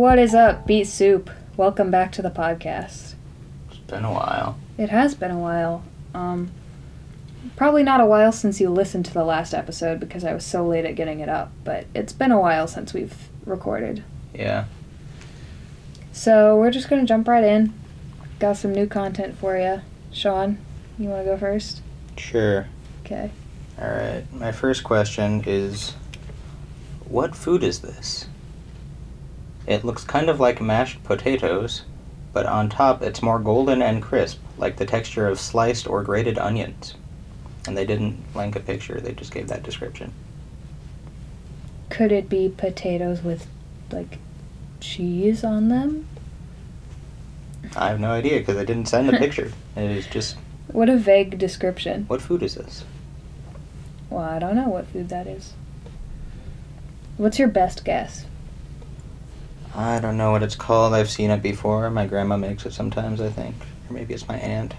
What is up, Beet Soup? Welcome back to the podcast. It's been a while. It has been a while. Um, probably not a while since you listened to the last episode because I was so late at getting it up, but it's been a while since we've recorded. Yeah. So we're just gonna jump right in. Got some new content for you. Sean, you want to go first? Sure. Okay. All right. My first question is What food is this? It looks kind of like mashed potatoes, but on top it's more golden and crisp, like the texture of sliced or grated onions. And they didn't link a picture, they just gave that description. Could it be potatoes with like cheese on them? I have no idea because they didn't send a picture. It is just, What a vague description. what food is this? Well, I don't know what food that is. What's your best guess? I don't know what it's called. I've seen it before. My grandma makes it sometimes, I think. Or maybe it's my aunt.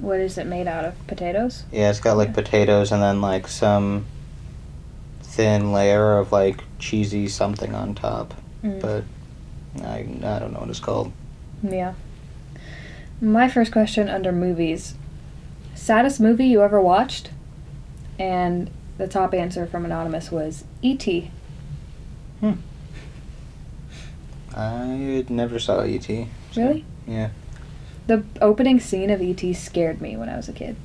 What is it made out of? Potatoes? Yeah, it's got like Yeah. potatoes and then like some thin layer of like cheesy something on top. Mm. But I, I don't know what it's called. Yeah. My first question under movies. Saddest movie you ever watched? And the top answer from Anonymous was E.T. I never saw E.T. so- Really? Yeah. The opening scene of E.T. scared me when I was a kid.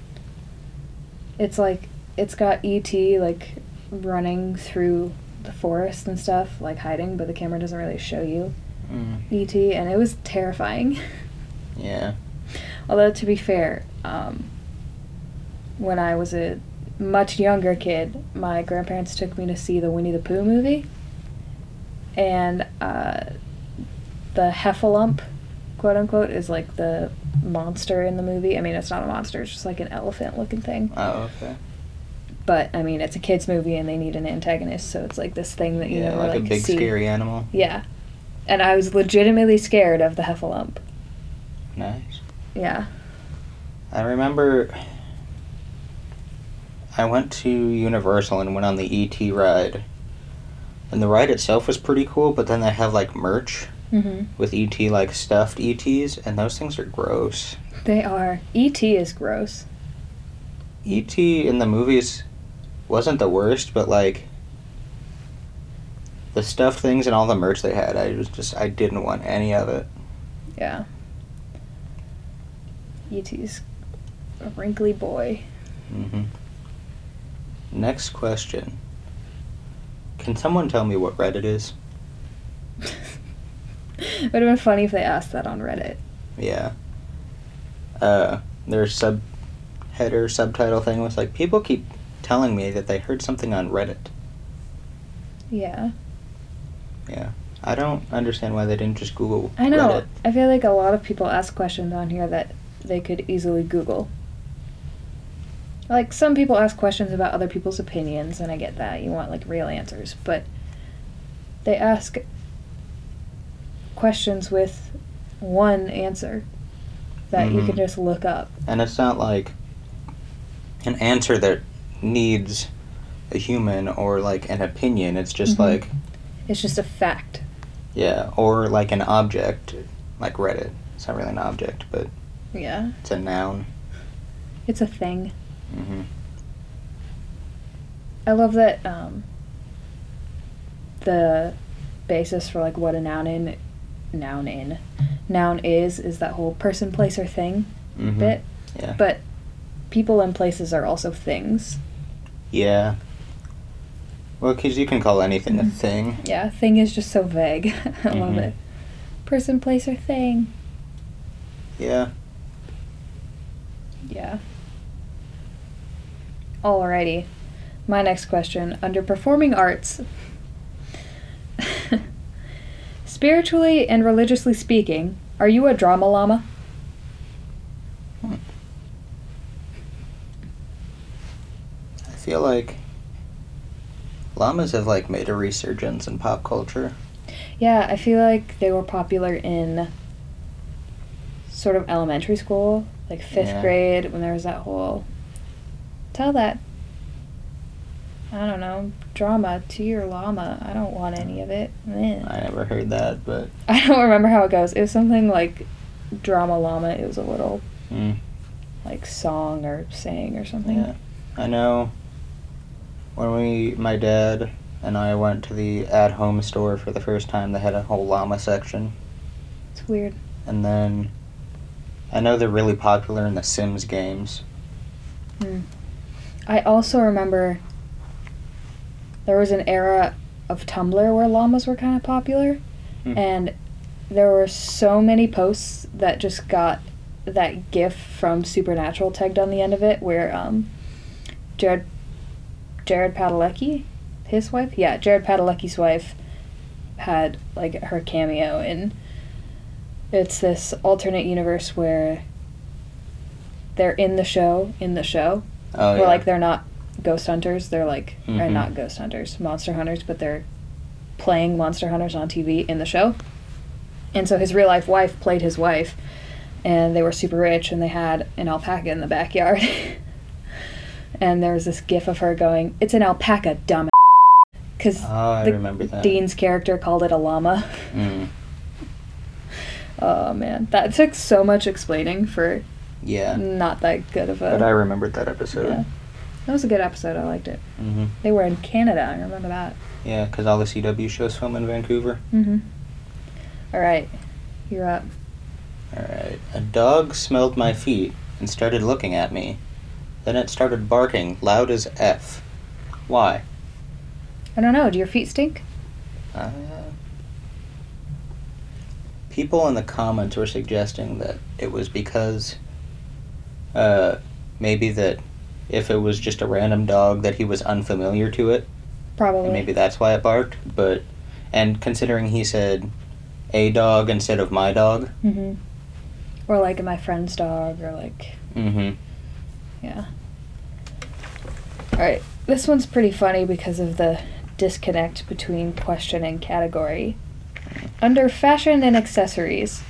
It's like, it's got E.T. like running through the forest and stuff, like hiding, but the camera doesn't really show you Mm, E.T., and it was terrifying. yeah. Although to be fair, um, when I was a much younger kid, my grandparents took me to see the Winnie the Pooh movie, and uh, the Heffalump, quote unquote, is like the monster in the movie. I mean, it's not a monster; it's just like an elephant-looking thing. Oh, okay. But I mean, it's a kids' movie, and they need an antagonist, so it's like this thing that you yeah, never like, like a big see. scary animal. Yeah, and I was legitimately scared of the Heffalump. Nice. Yeah. I remember I went to Universal and went on the ET ride. And the ride itself was pretty cool, but then they have like merch Mm-hmm. with ET like stuffed ETs, and those things are gross. They are. E.T. is gross. ET in the movies wasn't the worst, but like the stuffed things and all the merch they had, I was just I didn't want any of it. Yeah. E.T.'s a wrinkly boy. hmm Next question. Can someone tell me what Reddit is? It would have been funny if they asked that on Reddit. Yeah. Uh, their sub header subtitle thing was like people keep telling me that they heard something on Reddit. Yeah. Yeah. I don't understand why they didn't just Google I know. Reddit. I feel like a lot of people ask questions on here that they could easily Google. Like, some people ask questions about other people's opinions, and I get that. You want, like, real answers. But they ask questions with one answer that you Mhm. can just look up. And it's not like an answer that needs a human or like an opinion. It's just Mhm. like It's just a fact. yeah, or like an object, like Reddit. It's not really an object, but Yeah. it's a noun. It's a thing. hmm I love that um, the basis for like what a noun in noun in noun is is that whole person, place, or thing hmm bit. Yeah. But people and places are also things. Yeah. Well, because you can call anything a Mhm. thing. Yeah, thing is just so vague. I love Mhm. it. Person, place, or thing. Yeah. Yeah. Alrighty. My next question. Under performing arts, spiritually and religiously speaking, are you a drama llama? Hmm. I feel like llamas have like made a resurgence in pop culture. Yeah, I feel like they were popular in sort of elementary school, like fifth Yeah. grade, when there was that whole tell that I don't know, drama to your llama. I don't want any of it. Meh. I never heard that, but I don't remember how it goes. It was something like drama llama. It was a little mm, like song or saying or something. yeah. I know when we, my dad and I went to the at home store for the first time, they had a whole llama section. It's weird. And then I know they're really popular in the Sims games. Hmm. I also remember there was an era of Tumblr where llamas were kind of popular, Hmm. and there were so many posts that just got that GIF from Supernatural tagged on the end of it, where um, Jared Jared Padalecki, his wife, yeah, Jared Padalecki's wife, had like her cameo in. it's this alternate universe where they're in the show in the show Oh where yeah. like they're not ghost hunters they're like or Mhm. not ghost hunters monster hunters but they're playing monster hunters on tv in the show and so his real life wife played his wife and they were super rich and they had an alpaca in the backyard and there was this gif of her going it's an alpaca dumb because oh, the- dean's character called it a llama Mm, oh man that took so much explaining for yeah. not that good of a But I remembered that episode. yeah. That was a good episode. I liked it. hmm They were in Canada. I remember that. Yeah, because all the CW shows film in Vancouver. Mm-hmm. All right, you're up. Alright. A dog smelled my feet and started looking at me. Then it started barking loud as F. Why? I don't know. Do your feet stink? Uh, people in the comments were suggesting that it was because uh, maybe that if it was just a random dog that he was unfamiliar to it Probably. and maybe that's why it barked but and considering he said a dog instead of my dog Mm-hmm. Or like my friend's dog, or like mm-hmm yeah. All right, this one's pretty funny because of the disconnect between question and category. Under fashion and accessories.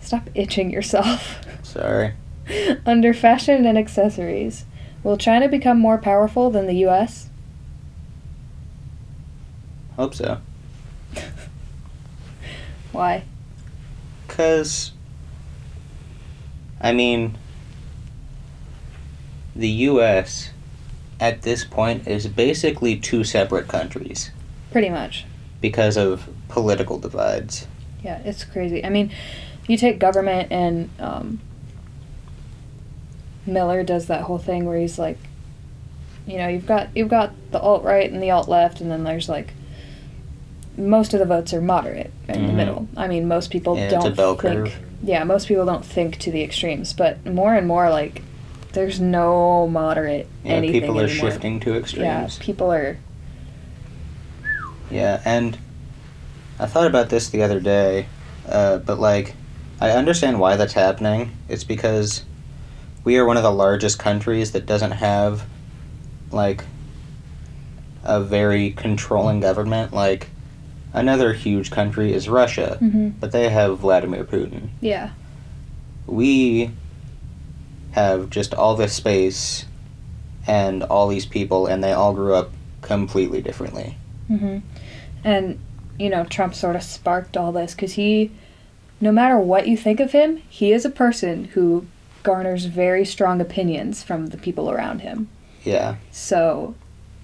Stop itching yourself. sorry Under fashion and accessories, will China become more powerful than the U.S.? hope so Why? Because, I mean, the U.S. at this point is basically two separate countries Pretty much. because of political divides. Yeah, it's crazy. I mean, you take government and um, Miller does that whole thing where he's like, you know, you've got you've got the alt right and the alt left, and then there's like most of the votes are moderate in the Mhm. middle. I mean, most people don't think. curve. Yeah, most people don't think to the extremes, but more and more like there's no moderate Yeah, anything people are anymore. shifting to extremes. Yeah, people are. Yeah, and I thought about this the other day, uh, but like, I understand why that's happening. It's because we are one of the largest countries that doesn't have, like, a very controlling government. Like, another huge country is Russia, hmm but they have Vladimir Putin. Yeah. We have just all this space and all these people, and they all grew up completely differently. hmm And, you know, Trump sort of sparked all this because he, no matter what you think of him, he is a person who garners very strong opinions from the people around him. Yeah. So,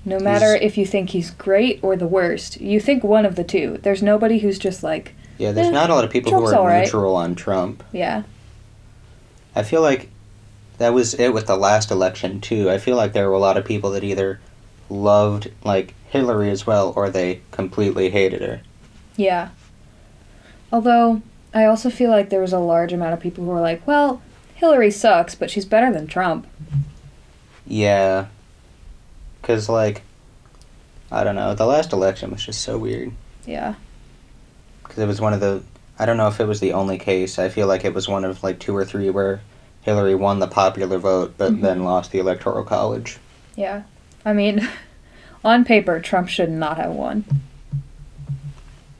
no matter He's- if you think he's great or the worst, you think one of the two. There's nobody who's just like, Yeah, there's Eh, not a lot of people Trump's who are alright. neutral on Trump. yeah, I feel like that was it with the last election too. I feel like there were a lot of people that either loved like Hillary as well or they completely hated her. yeah. Although, I also feel like there was a large amount of people who were like, well, Hillary sucks, but she's better than Trump. Yeah. Cuz like I don't know, the last election was just so weird Yeah. cuz it was one of the I don't know if it was the only case. I feel like it was one of like two or three where Hillary won the popular vote but Mhm. then lost the electoral college. Yeah. I mean, on paper, Trump should not have won.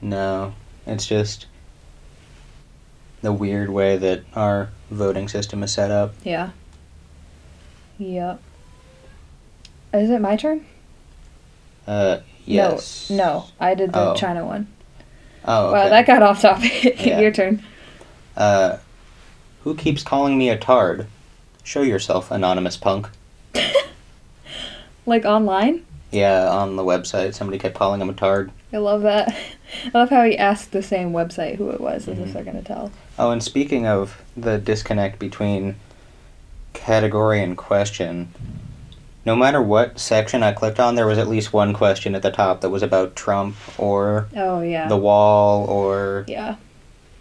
No, it's just the weird way that our voting system is set up. Yeah. Yep. Is it my turn? Uh, yes. No, no, I did the Oh. China one. Oh, Wow, that got off topic. Yeah. Your turn. Uh, who keeps calling me a tard? Show yourself, anonymous punk. Like online? Yeah, on the website, somebody kept calling him a tard. I love that. I love how he asked the same website who it was, as Mhm. if they're gonna tell. Oh, and speaking of the disconnect between category and question, no matter what section I clicked on, there was at least one question at the top that was about Trump or Oh yeah. the wall or yeah.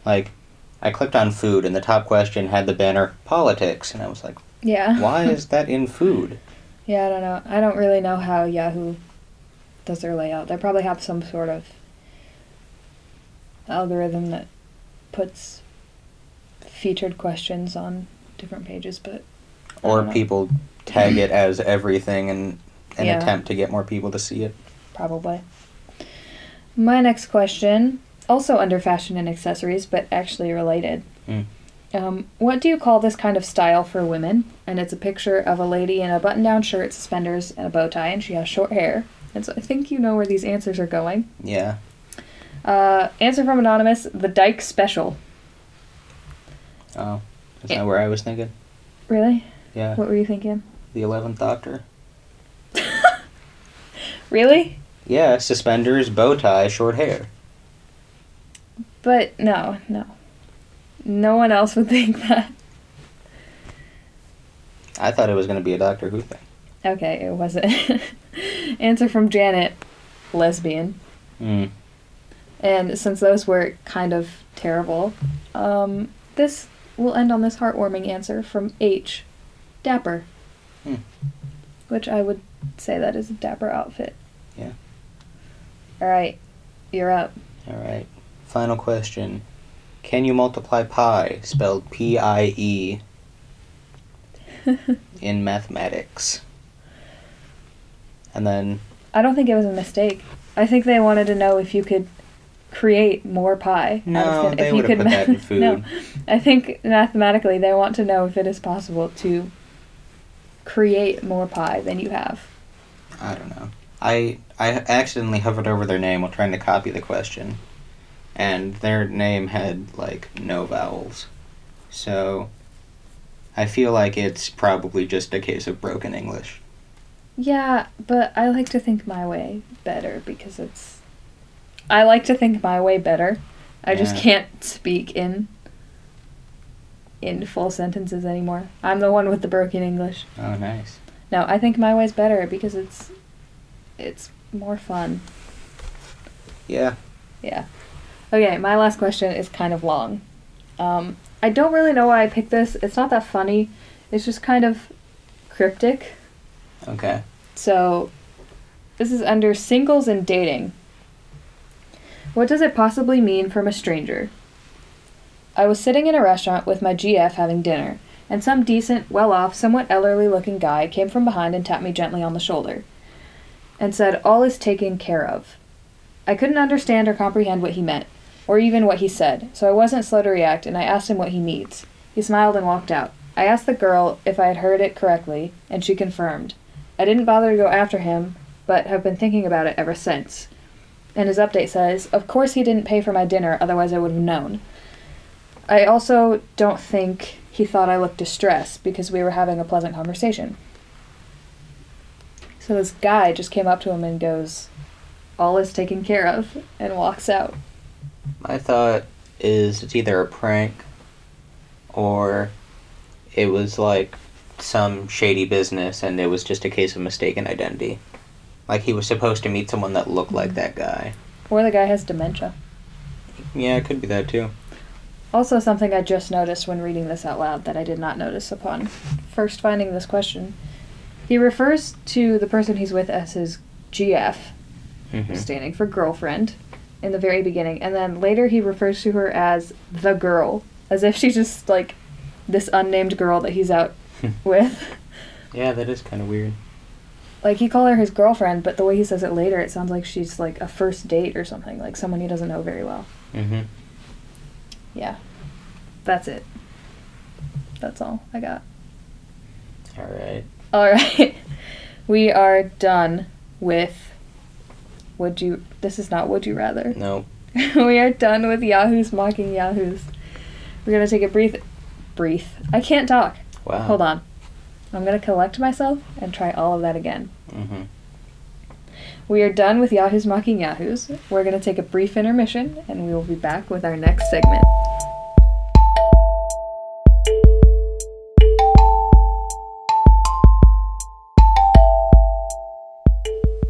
like I clicked on food and the top question had the banner politics and I was like, Yeah. why is that in food? Yeah, I don't know. I don't really know how Yahoo does their layout. They probably have some sort of algorithm that puts featured questions on different pages, but Or people tag it as everything in an Yeah. attempt to get more people to see it. probably. My next question, also under fashion and accessories, but actually related. Mm. Um, what do you call this kind of style for women? And it's a picture of a lady in a button down shirt, suspenders, and a bow tie, and she has short hair. And so I think you know where these answers are going. Yeah. Uh, answer from Anonymous the Dyke Special. Oh. Is Yeah. that where I was thinking? Really? Yeah. What were you thinking? The eleventh Doctor. Really? Yeah, suspenders, bow tie, short hair. But no, no. No one else would think that. I thought it was going to be a Doctor Who thing. Okay, it wasn't. answer from Janet lesbian. Mm. And since those were kind of terrible, um, this will end on this heartwarming answer from H. Dapper. Hmm. Which I would say that is a dapper outfit. Yeah. Alright, you're up. All right. Final question. Can you multiply pi, spelled P I E, in mathematics? And then, I don't think it was a mistake. I think they wanted to know if you could create more pie. out No, of thin- they if you could put that in math- food. No, I think mathematically they want to know if it is possible to create more pie than you have. I don't know. I I accidentally hovered over their name while trying to copy the question, and their name had like no vowels, so I feel like it's probably just a case of broken English. Yeah, but I like to think my way better because it's. I like to think my way better. I just Yeah. can't speak in. in full sentences anymore. I'm the one with the broken English. Oh, nice. No, I think my way's better because it's. it's more fun. Yeah. Yeah. Okay, my last question is kind of long. Um, I don't really know why I picked this. It's not that funny. It's just kind of cryptic. Okay. So, this is under singles and dating. What does it possibly mean from a stranger? I was sitting in a restaurant with my GF having dinner, and some decent, well off, somewhat elderly looking guy came from behind and tapped me gently on the shoulder and said, All is taken care of. I couldn't understand or comprehend what he meant, or even what he said, so I wasn't slow to react and I asked him what he needs. He smiled and walked out. I asked the girl if I had heard it correctly, and she confirmed. I didn't bother to go after him, but have been thinking about it ever since. And his update says, Of course he didn't pay for my dinner, otherwise I would have known. I also don't think he thought I looked distressed because we were having a pleasant conversation. So this guy just came up to him and goes, All is taken care of, and walks out. My thought is it's either a prank or it was like some shady business and it was just a case of mistaken identity. Like he was supposed to meet someone that looked like that guy. Or the guy has dementia. Yeah, it could be that too. Also, something I just noticed when reading this out loud that I did not notice upon first finding this question. He refers to the person he's with as his GF, hmm standing for girlfriend, in the very beginning, and then later he refers to her as the girl, as if she's just like this unnamed girl that he's out with. Yeah, that is kind of weird. Like he called her his girlfriend, but the way he says it later, it sounds like she's like a first date or something, like someone he doesn't know very well. hmm Yeah, that's it. That's all I got. All right. All right, we are done with Would you? This is not Would You Rather. No. we are done with Yahoo's mocking Yahoos. We're gonna take a breathe. Breathe. I can't talk. Wow. Hold on. I'm gonna collect myself and try all of that again. Mm-hmm. We are done with Yahoo's mocking Yahoos. We're gonna take a brief intermission and we will be back with our next segment.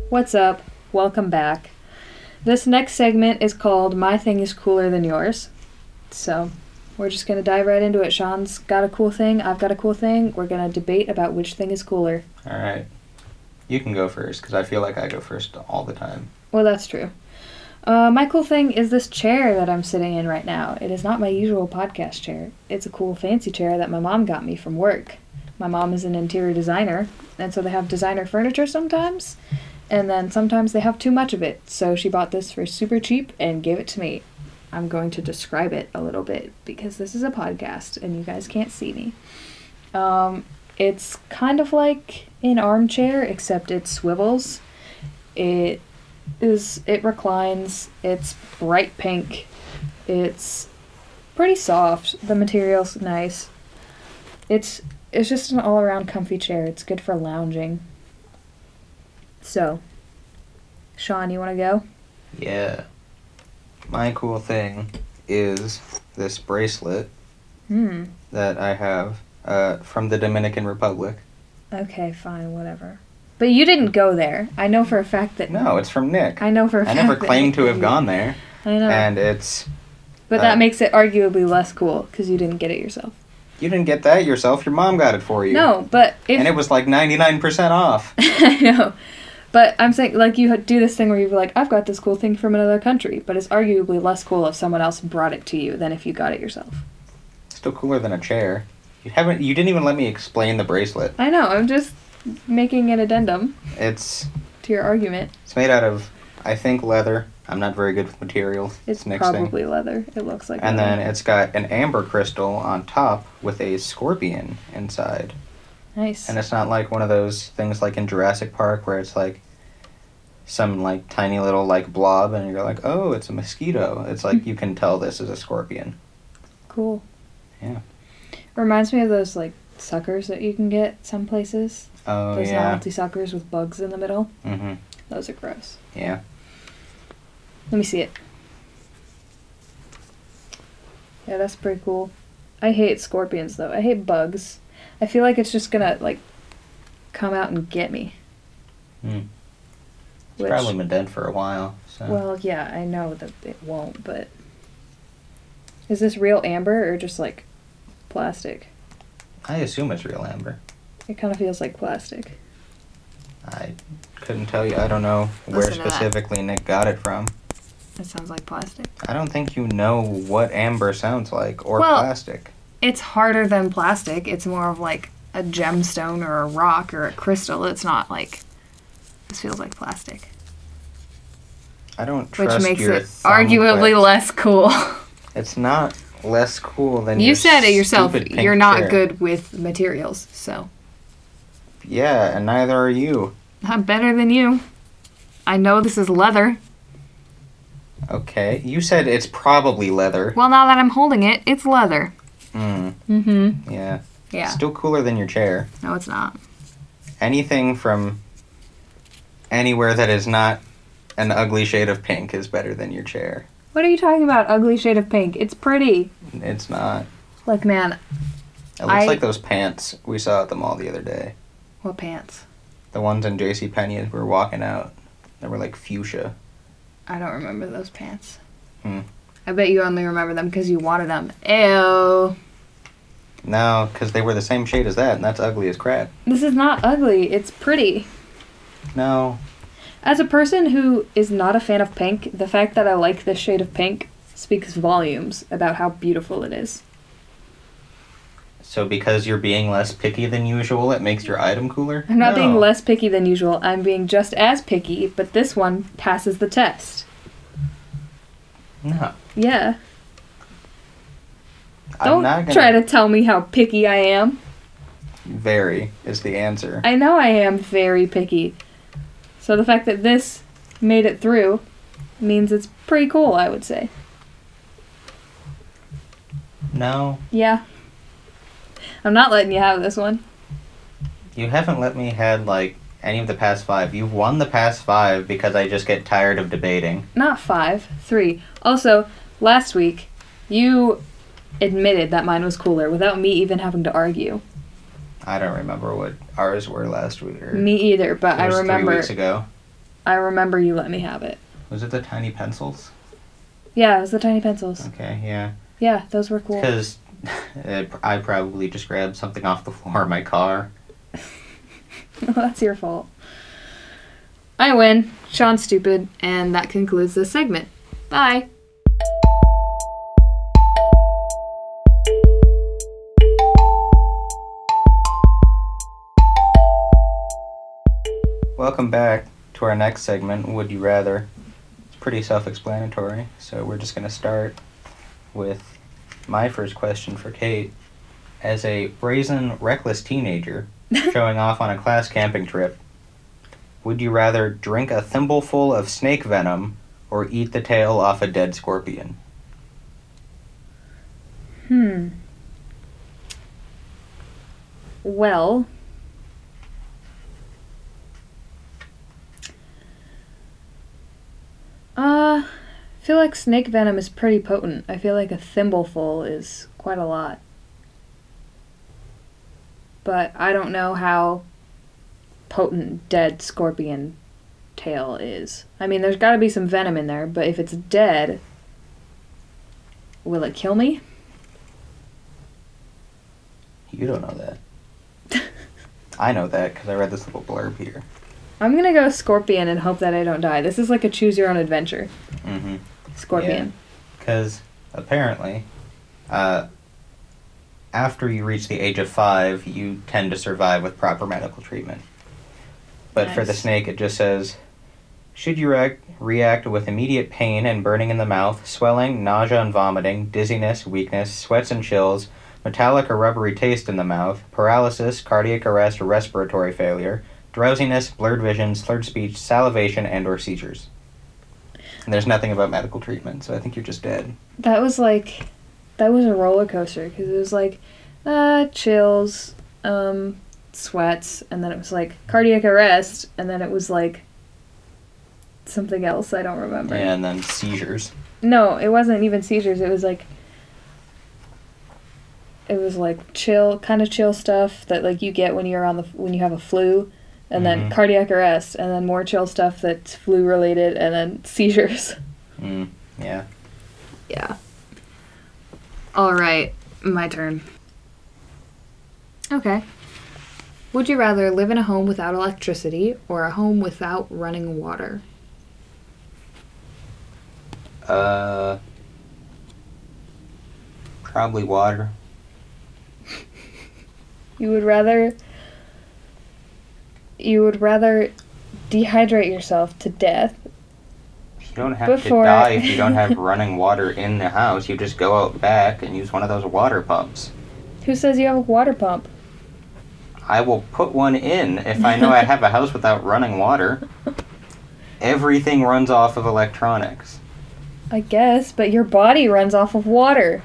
What's up? Welcome back. This next segment is called My Thing is Cooler Than Yours. So, we're just going to dive right into it. Sean's got a cool thing, I've got a cool thing. We're going to debate about which thing is cooler. All right. You can go first because I feel like I go first all the time. Well, that's true. Uh, my cool thing is this chair that I'm sitting in right now. It is not my usual podcast chair. It's a cool fancy chair that my mom got me from work. My mom is an interior designer, and so they have designer furniture sometimes, and then sometimes they have too much of it. So she bought this for super cheap and gave it to me. I'm going to describe it a little bit because this is a podcast and you guys can't see me. Um, it's kind of like an armchair, except it swivels. It is it reclines. It's bright pink. It's pretty soft. The material's nice. It's it's just an all around comfy chair. It's good for lounging. So, Sean, you want to go? Yeah. My cool thing is this bracelet Hmm. that I have uh, from the Dominican Republic. Okay, fine, whatever. But you didn't go there. I know for a fact that. No, it's from Nick. I know for a I fact. I never claimed to have gone there, I know. and it's but uh, that makes it arguably less cool because you didn't get it yourself. you didn't get that yourself. Your mom got it for you. No, but if and it was like ninety nine percent off. I know. But I'm saying, like, you do this thing where you're like, I've got this cool thing from another country, but it's arguably less cool if someone else brought it to you than if you got it yourself. Still cooler than a chair. You haven't. You didn't even let me explain the bracelet. I know, I'm just making an addendum It's to your argument. it's made out of I think leather. I'm not very good with materials. It's thing. probably leather. It looks like And leather. then it's got an amber crystal on top with a scorpion inside. Nice. And it's not like one of those things like in Jurassic Park where it's like some like tiny little like blob and you're like, "Oh, it's a mosquito." It's like you can tell this is a scorpion. Cool. Yeah. Reminds me of those, like, suckers that you can get some places. Oh those yeah. novelty suckers with bugs in the middle. Mhm. Those are gross. Yeah. Let me see it. Yeah, that's pretty cool. I hate scorpions though. I hate bugs. I feel like it's just gonna like come out and get me. Hmm. It's Which- probably been dead for a while. So Well, yeah, I know that it won't, but is this real amber or just like plastic? I assume it's real amber. It kind of feels like plastic. I couldn't tell you. I don't know where Listen specifically Nick got it from. It sounds like plastic. I don't think you know what amber sounds like or Well- plastic. It's harder than plastic. It's more of like a gemstone or a rock or a crystal. It's not like this feels like plastic. I don't trust which makes your it arguably less cool. It's not less cool than you your said it yourself. stupid pink You're not chair. good with materials, so Yeah, and neither are you. I'm better than you. I know this is leather. Okay, you said it's probably leather. Well, now that I'm holding it, it's leather. Mm, Mm-hmm. yeah. Yeah. Still cooler than your chair. No, it's not. Anything from anywhere that is not an ugly shade of pink is better than your chair. What are you talking about? Ugly shade of pink. It's pretty. It's not. Look, man. It looks I- like those pants we saw at the mall the other day. What pants? The ones in J.C. Penney as we were walking out. They were like fuchsia. I don't remember those pants. Hmm. I bet you only remember them because you wanted them. Ew. No, because they were the same shade as that, and that's ugly as crap. This is not ugly. It's pretty. No, As a person who is not a fan of pink, the fact that I like this shade of pink speaks volumes about how beautiful it is. So because you're being less picky than usual, it makes your item cooler? I'm not being less picky than usual. I'm being just as picky, but this one passes the test. No. Yeah. I'm Don't not gonna try to tell me how picky I am. Very is the answer. I know I am very picky. So the fact that this made it through means it's pretty cool, I would say. No, Yeah. I'm not letting you have this one. you haven't let me had like any of the past five. You've won the past five because I just get tired of debating. Not five, three. Also, last week, you admitted that mine was cooler without me even having to argue. I don't remember what ours were last week. Or Me either, but I remember three weeks ago. I remember you let me have it. Was it the tiny pencils? Yeah, it was the tiny pencils. Okay, yeah. Yeah, those were cool. Because I probably just grabbed something off the floor of my car. well, that's your fault. I win. Sean's stupid, and that concludes this segment. Bye. Welcome back to our next segment, Would You Rather? It's pretty self explanatory, so we're just going to start with my first question for Kate. As a brazen, reckless teenager showing off on a class camping trip, would you rather drink a thimbleful of snake venom or eat the tail off a dead scorpion? Hmm. Well, uh, I feel like snake venom is pretty potent. I feel like a thimbleful is quite a lot. But I don't know how potent dead scorpion tail is. I mean, there's got to be some venom in there, but if it's dead, will it kill me? You don't know that. I know that because I read this little blurb here. I'm gonna go scorpion and hope that I don't die. This is like a choose your own adventure. Mm-hmm. Scorpion. Because apparently, uh, after you reach the age of five, you tend to survive with proper medical treatment. But for the snake, it just says Should you react, react with immediate pain and burning in the mouth, swelling, nausea and vomiting, dizziness, weakness, sweats and chills, metallic or rubbery taste in the mouth, paralysis, cardiac arrest or respiratory failure, drowsiness, blurred vision, slurred speech, salivation, and or seizures. And there's nothing about medical treatment, so I think you're just dead. That was like, that was a roller coaster because it was like, uh, chills, um, sweats, and then it was like cardiac arrest, and then it was like something else I don't remember. And then seizures. No, it wasn't even seizures. It was like it was like chill, kind of chill stuff that like you get when you're on the when you have a flu, and then Mhm. cardiac arrest, and then more chill stuff that's flu related, and then seizures. Mm, yeah. Yeah. All right, my turn. Okay. Would you rather live in a home without electricity or a home without running water? Uh, probably water. You would rather you would rather dehydrate yourself to death. You don't have Before- to die if you don't have running water in the house. You just go out back and use one of those water pumps. Who says you have a water pump? I will put one in if I know I have a house without running water. Everything runs off of electronics. I guess, but your body runs off of water.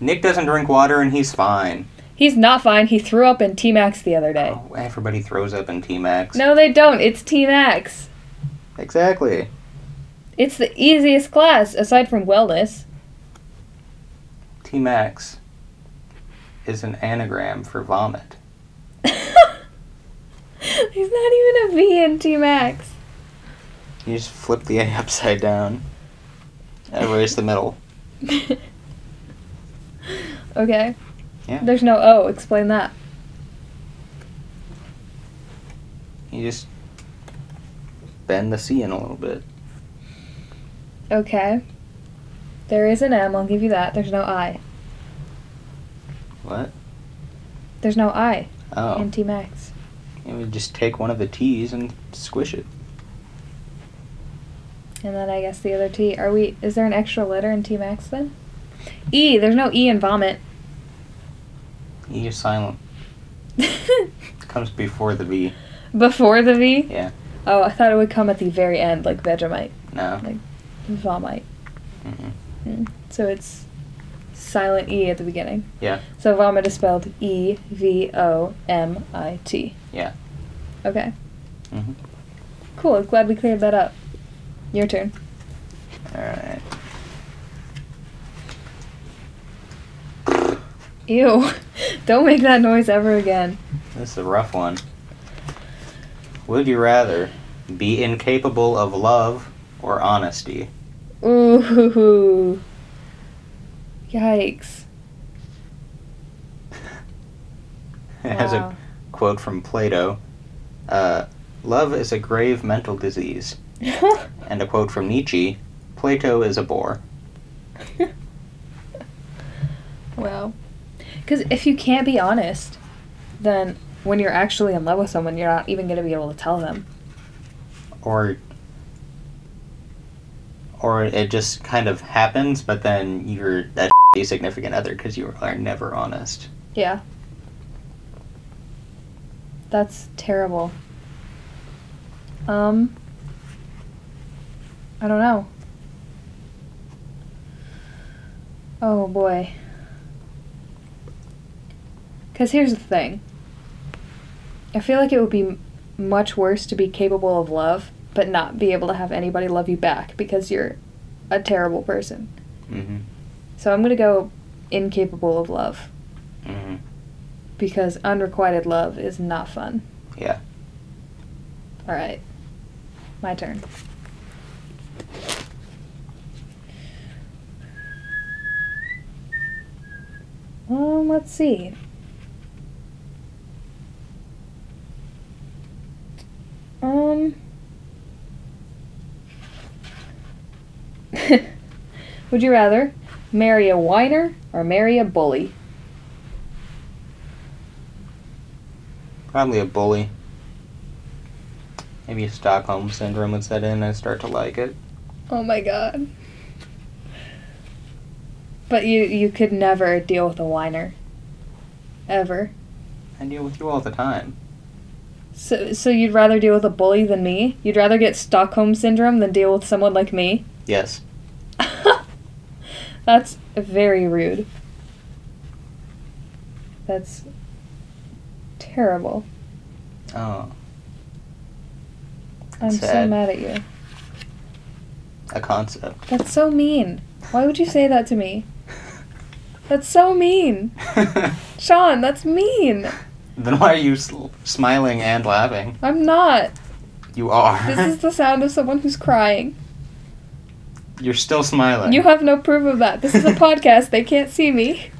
Nick doesn't drink water and he's fine. He's not fine. He threw up in T Max the other day. Oh, everybody throws up in T Max. No, they don't. It's T Max. Exactly. It's the easiest class aside from wellness. T Max is an anagram for vomit. He's not even a V in T Max. You just flip the A upside down. And erase the middle. okay. Yeah. There's no O. Explain that. You just bend the C in a little bit. Okay. There is an M. I'll give you that. There's no I. What? There's no I Oh. in T Max. You would just take one of the T's and squish it. And then I guess the other T. Are we? Is there an extra letter in T Max then? E. There's no E in vomit. E is silent. Comes before the V. Before the V. Yeah. Oh, I thought it would come at the very end, like Vegemite, No. like Vomite. Mm-mm. Mm. So it's silent E at the beginning. Yeah. So vomit is spelled E V O M I T. Yeah. Okay. Mm-hmm. Cool. Glad we cleared that up. Your turn. All right. Ew. Don't make that noise ever again. This is a rough one. Would you rather be incapable of love or honesty? Ooh. Yikes. As Wow. a quote from Plato, uh, love is a grave mental disease. And a quote from Nietzsche, Plato is a bore. well, because if you can't be honest, then when you're actually in love with someone, you're not even going to be able to tell them. Or or it just kind of happens, but then you're that significant other because you are never honest. Yeah. That's terrible. Um, I don't know. Oh boy. Because here's the thing I feel like it would be much worse to be capable of love, but not be able to have anybody love you back because you're a terrible person. Mm-hmm. So I'm going to go incapable of love Mm-hmm. because unrequited love is not fun. Yeah. All right. My turn. Um, let's see. Um. Would you rather marry a whiner or marry a bully? Probably a bully. Maybe Stockholm syndrome would set in and I start to like it. Oh my god. But you you could never deal with a whiner. Ever. I deal with you all the time. So so you'd rather deal with a bully than me? You'd rather get Stockholm syndrome than deal with someone like me? Yes. That's very rude. That's terrible. Oh, I'm so mad at you. a concept. That's so mean. Why would you say that to me? That's so mean. Sean, that's mean. then why are you sl- smiling and laughing? I'm not. You are. This is the sound of someone who's crying. You're still smiling. You have no proof of that. This is a podcast. They can't see me.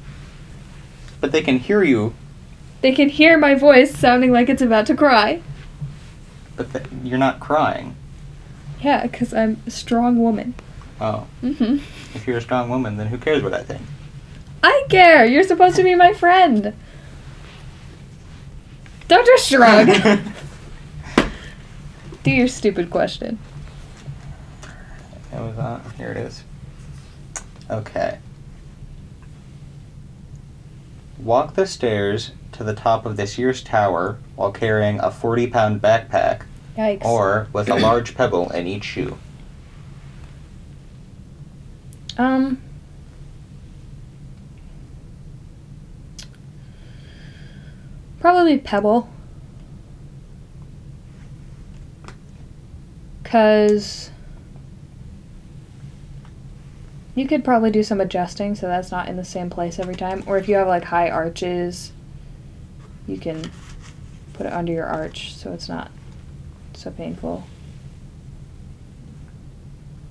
but they can hear you. They can hear my voice sounding like it's about to cry. But th- you're not crying. Yeah, because I'm a strong woman. Oh, hmm if you're a strong woman, then who cares what I think? I care. You're supposed to be my friend. Don't just shrug. Do your stupid question. It was on. Here it is. Okay. Walk the stairs to the top of this Sears Tower while carrying a 40 pound backpack Yikes. or with a large pebble in each shoe. Um. Probably Pebble. Because you could probably do some adjusting so that's not in the same place every time. Or if you have like high arches, you can put it under your arch so it's not so painful.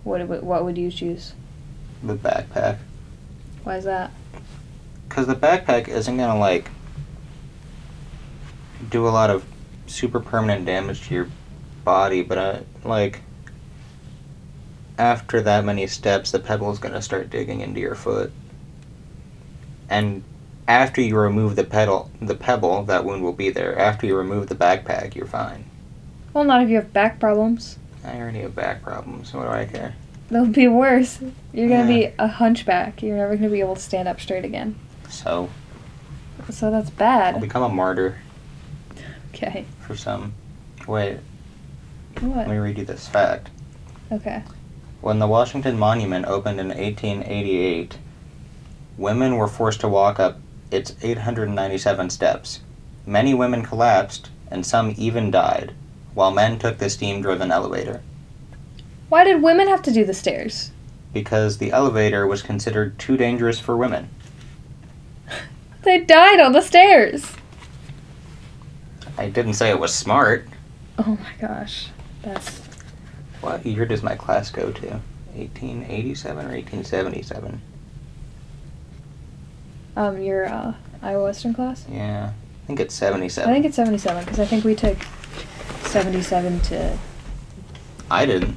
What, would- what would you choose? The backpack. Why is that? Because the backpack isn't going to, like, do a lot of super permanent damage to your body, but, I, like, after that many steps, the pebble is going to start digging into your foot. And after you remove the pedal, the pebble, that wound will be there. After you remove the backpack, you're fine. Well, not if you have back problems. I already have back problems, what do I care? They'll be worse. You're gonna Yeah. be a hunchback. You're never gonna be able to stand up straight again. So, So that's I'll bad. become a martyr Okay. for some. Wait. What? Let me read you this fact. Okay. When the Washington Monument opened in 1888, women were forced to walk up its 897 steps. Many women collapsed, and some even died, while men took the steam driven elevator. Why did women have to do the stairs? Because the elevator was considered too dangerous for women. They died on the stairs. I didn't say it was smart. Oh my gosh. That's What year does my class go to? 1887 or 1877? um your uh Iowa Western class? Yeah, I think it's 77. I think it's 77 because I think we took 77 to I didn't.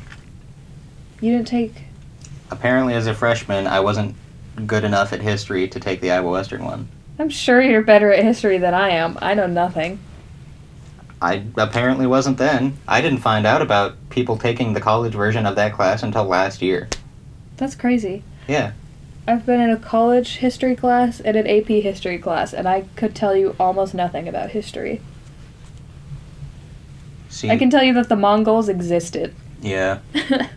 You didn't take Apparently, as a freshman, I wasn't good enough at history to take the Iowa Western one. I'm sure you're better at history than I am. I know nothing. I apparently wasn't then. I didn't find out about people taking the college version of that class until last year. That's crazy. Yeah. I've been in a college history class and an AP history class, and I could tell you almost nothing about history. See, I can tell you that the Mongols existed. yeah,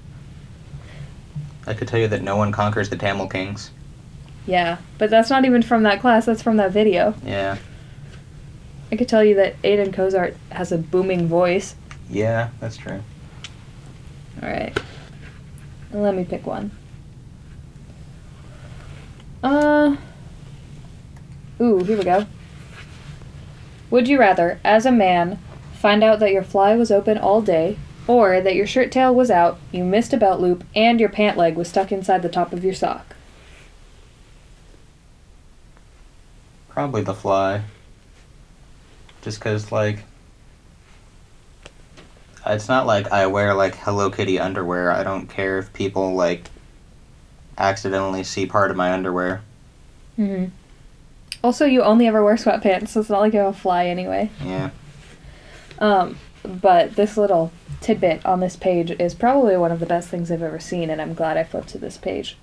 I could tell you that no one conquers the Tamil Kings. yeah, but that's not even from that class, that's from that video. Yeah, I could tell you that Aiden Kozart has a booming voice. yeah, that's true. Alright. Let me pick one. Uh. Ooh, here we go. Would you rather, as a man, find out that your fly was open all day, or that your shirt tail was out, you missed a belt loop, and your pant leg was stuck inside the top of your sock? Probably the fly. Just because, like, it's not like I wear, like, Hello Kitty underwear. I don't care if people, like, accidentally see part of my underwear. Mm-hmm. Also, you only ever wear sweatpants, so it's not like you have a fly anyway. Yeah. Um, but this little tidbit on this page is probably one of the best things I've ever seen, and I'm glad I flipped to this page.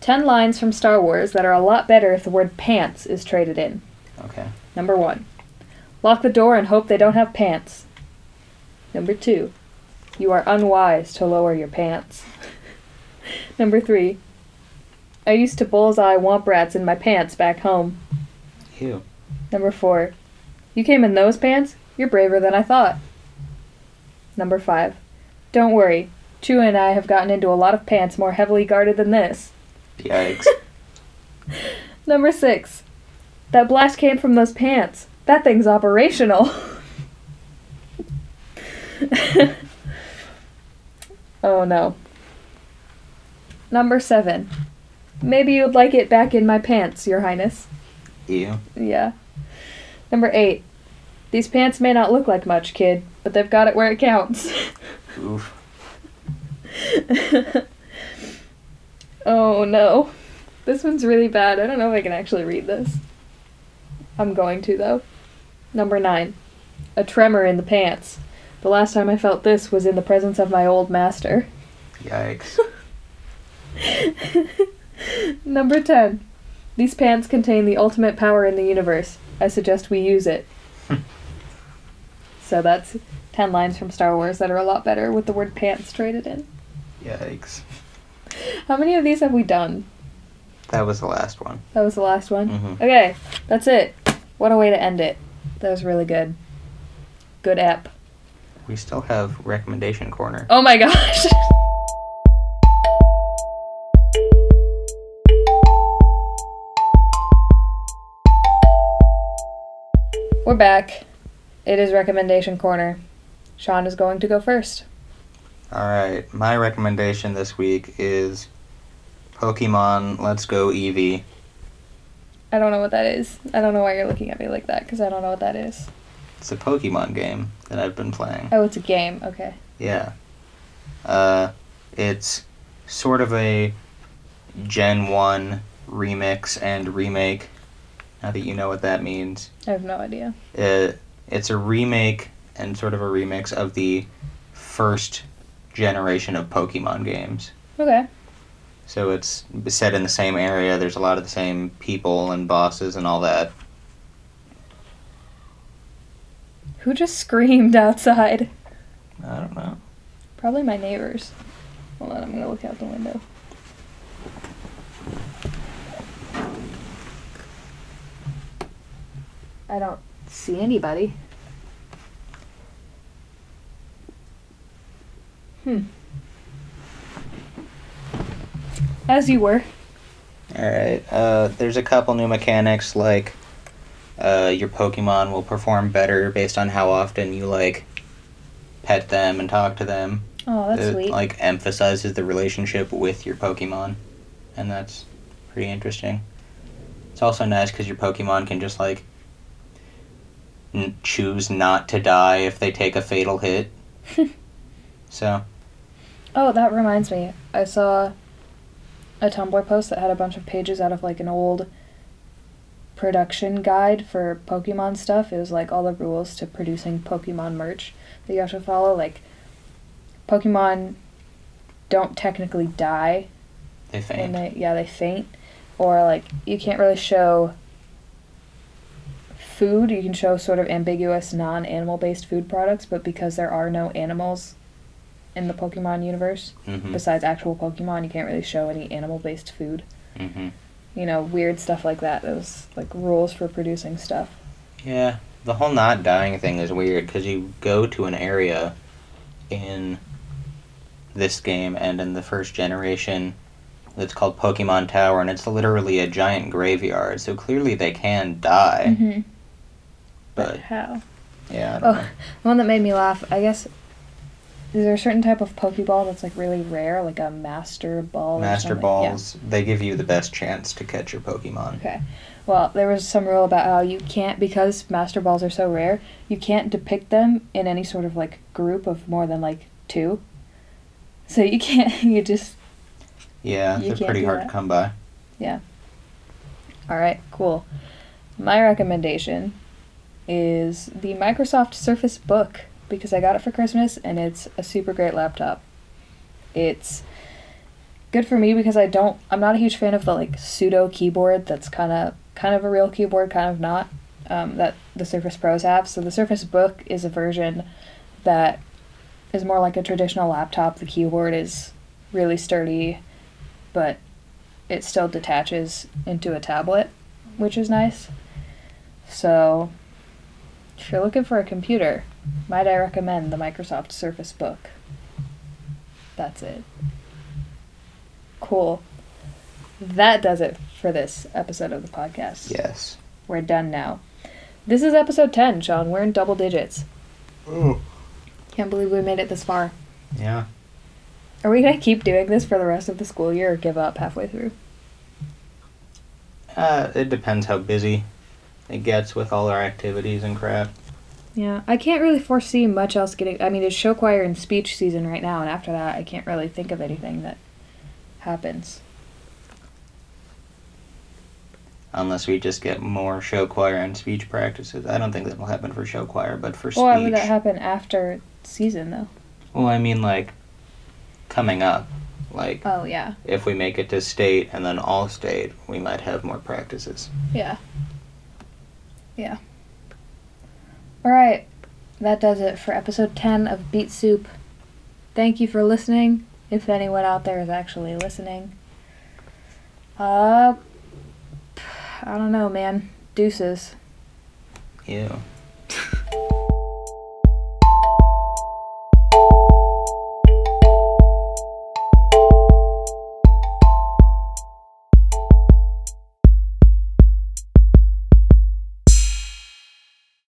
Ten lines from Star Wars that are a lot better if the word pants is traded in. Okay. Number one, lock the door and hope they don't have pants. Number two, you are unwise to lower your pants. Number three, I used to bullseye womp rats in my pants back home. Ew. Number four, you came in those pants? You're braver than I thought. Number five, don't worry. Chew and I have gotten into a lot of pants more heavily guarded than this. Yikes. Number six, that blast came from those pants. That thing's operational. oh no. Number seven, maybe you'd like it back in my pants, Your Highness. Ew. Yeah. Number eight. These pants may not look like much, kid, but they've got it where it counts. Oof. oh no. This one's really bad. I don't know if I can actually read this. I'm going to, though. Number nine. A tremor in the pants. The last time I felt this was in the presence of my old master. Yikes. Number 10. These pants contain the ultimate power in the universe. I suggest we use it. so that's 10 lines from Star Wars that are a lot better with the word pants traded in. Yikes. How many of these have we done? That was the last one. That was the last one? Mhm. Okay, that's it. What a way to end it. That was really good. Good app. We still have recommendation corner. Oh my gosh! We're back. It is recommendation corner. Sean is going to go first. Alright, my recommendation this week is Pokemon Let's Go Eevee. I don't know what that is. I don't know why you're looking at me like that because I don't know what that is. It's a Pokemon game that I've been playing. Oh, it's a game. Okay. Yeah. Uh, it's sort of a Gen 1 remix and remake. Now that you know what that means. I have no idea. Uh, it's a remake and sort of a remix of the first generation of Pokemon games. Okay. So it's set in the same area. There's a lot of the same people and bosses and all that. Who just screamed outside? I don't know. Probably my neighbors. Hold on, I'm gonna look out the window. I don't see anybody. Hmm. As you were. Alright, uh, there's a couple new mechanics like uh, your Pokemon will perform better based on how often you like pet them and talk to them. Oh, that's it sweet. like emphasizes the relationship with your Pokemon, and that's pretty interesting. It's also nice because your Pokemon can just like n- choose not to die if they take a fatal hit. So Oh, that reminds me. I saw a Tumblr post that had a bunch of pages out of like an old production guide for Pokemon stuff. It was like all the rules to producing Pokemon merch that you have to follow. Like, Pokemon don't technically die they faint. they yeah they faint, or like you can't really show food. You can show sort of ambiguous non-animal based food products, but because there are no animals in the Pokemon universe, hmm besides actual Pokemon, you can't really show any animal based food. hmm You know, weird stuff like that. Those like rules for producing stuff. Yeah, the whole not dying thing is weird because you go to an area in this game and in the first generation that's called Pokemon Tower, and it's literally a giant graveyard. So clearly they can die, Mm-hmm. But but how? yeah. Oh, know. the one that made me laugh. I guess. Is there a certain type of Pokeball that's like really rare, like a Master Ball? Master something? Yeah. Balls, they give you the best chance to catch your Pokemon. Okay. Well, there was some rule about how you can't, because Master Balls are so rare, you can't depict them in any sort of like group of more than like two. So you can't, you just. Yeah, You they're pretty hard that. to come by. Yeah. Alright, cool. My recommendation is the Microsoft Surface Book because I got it for Christmas and it's a super great laptop. It's good for me because I don't I'm not a huge fan of the like pseudo keyboard that's kind of kind of a real keyboard, kind of not um, that the Surface Pros have. So the Surface Book is a version that is more like a traditional laptop. The keyboard is really sturdy, but it still detaches into a tablet, which is nice. So, if you're looking for a computer, might I recommend the Microsoft Surface Book? That's it. Cool. That does it for this episode of the podcast. Yes. We're done now. This is episode 10, Sean. We're in double digits. Ooh. Can't believe we made it this far. Yeah. Are we going to keep doing this for the rest of the school year or give up halfway through? Uh, it depends how busy it gets with all our activities and crap. Yeah, I can't really foresee much else getting. I mean, it's show choir and speech season right now, and after that, I can't really think of anything that happens. Unless we just get more show choir and speech practices. I don't think that'll happen for show choir, but for Well, why speech. would that happen after season, though? Well, I mean, like, coming up. Like, Oh, yeah. if we make it to state and then all state, we might have more practices. Yeah. Yeah. Alright, that does it for episode 10 of Beet Soup. Thank you for listening, if anyone out there is actually listening. Uh, I don't know, man. Deuces. Ew.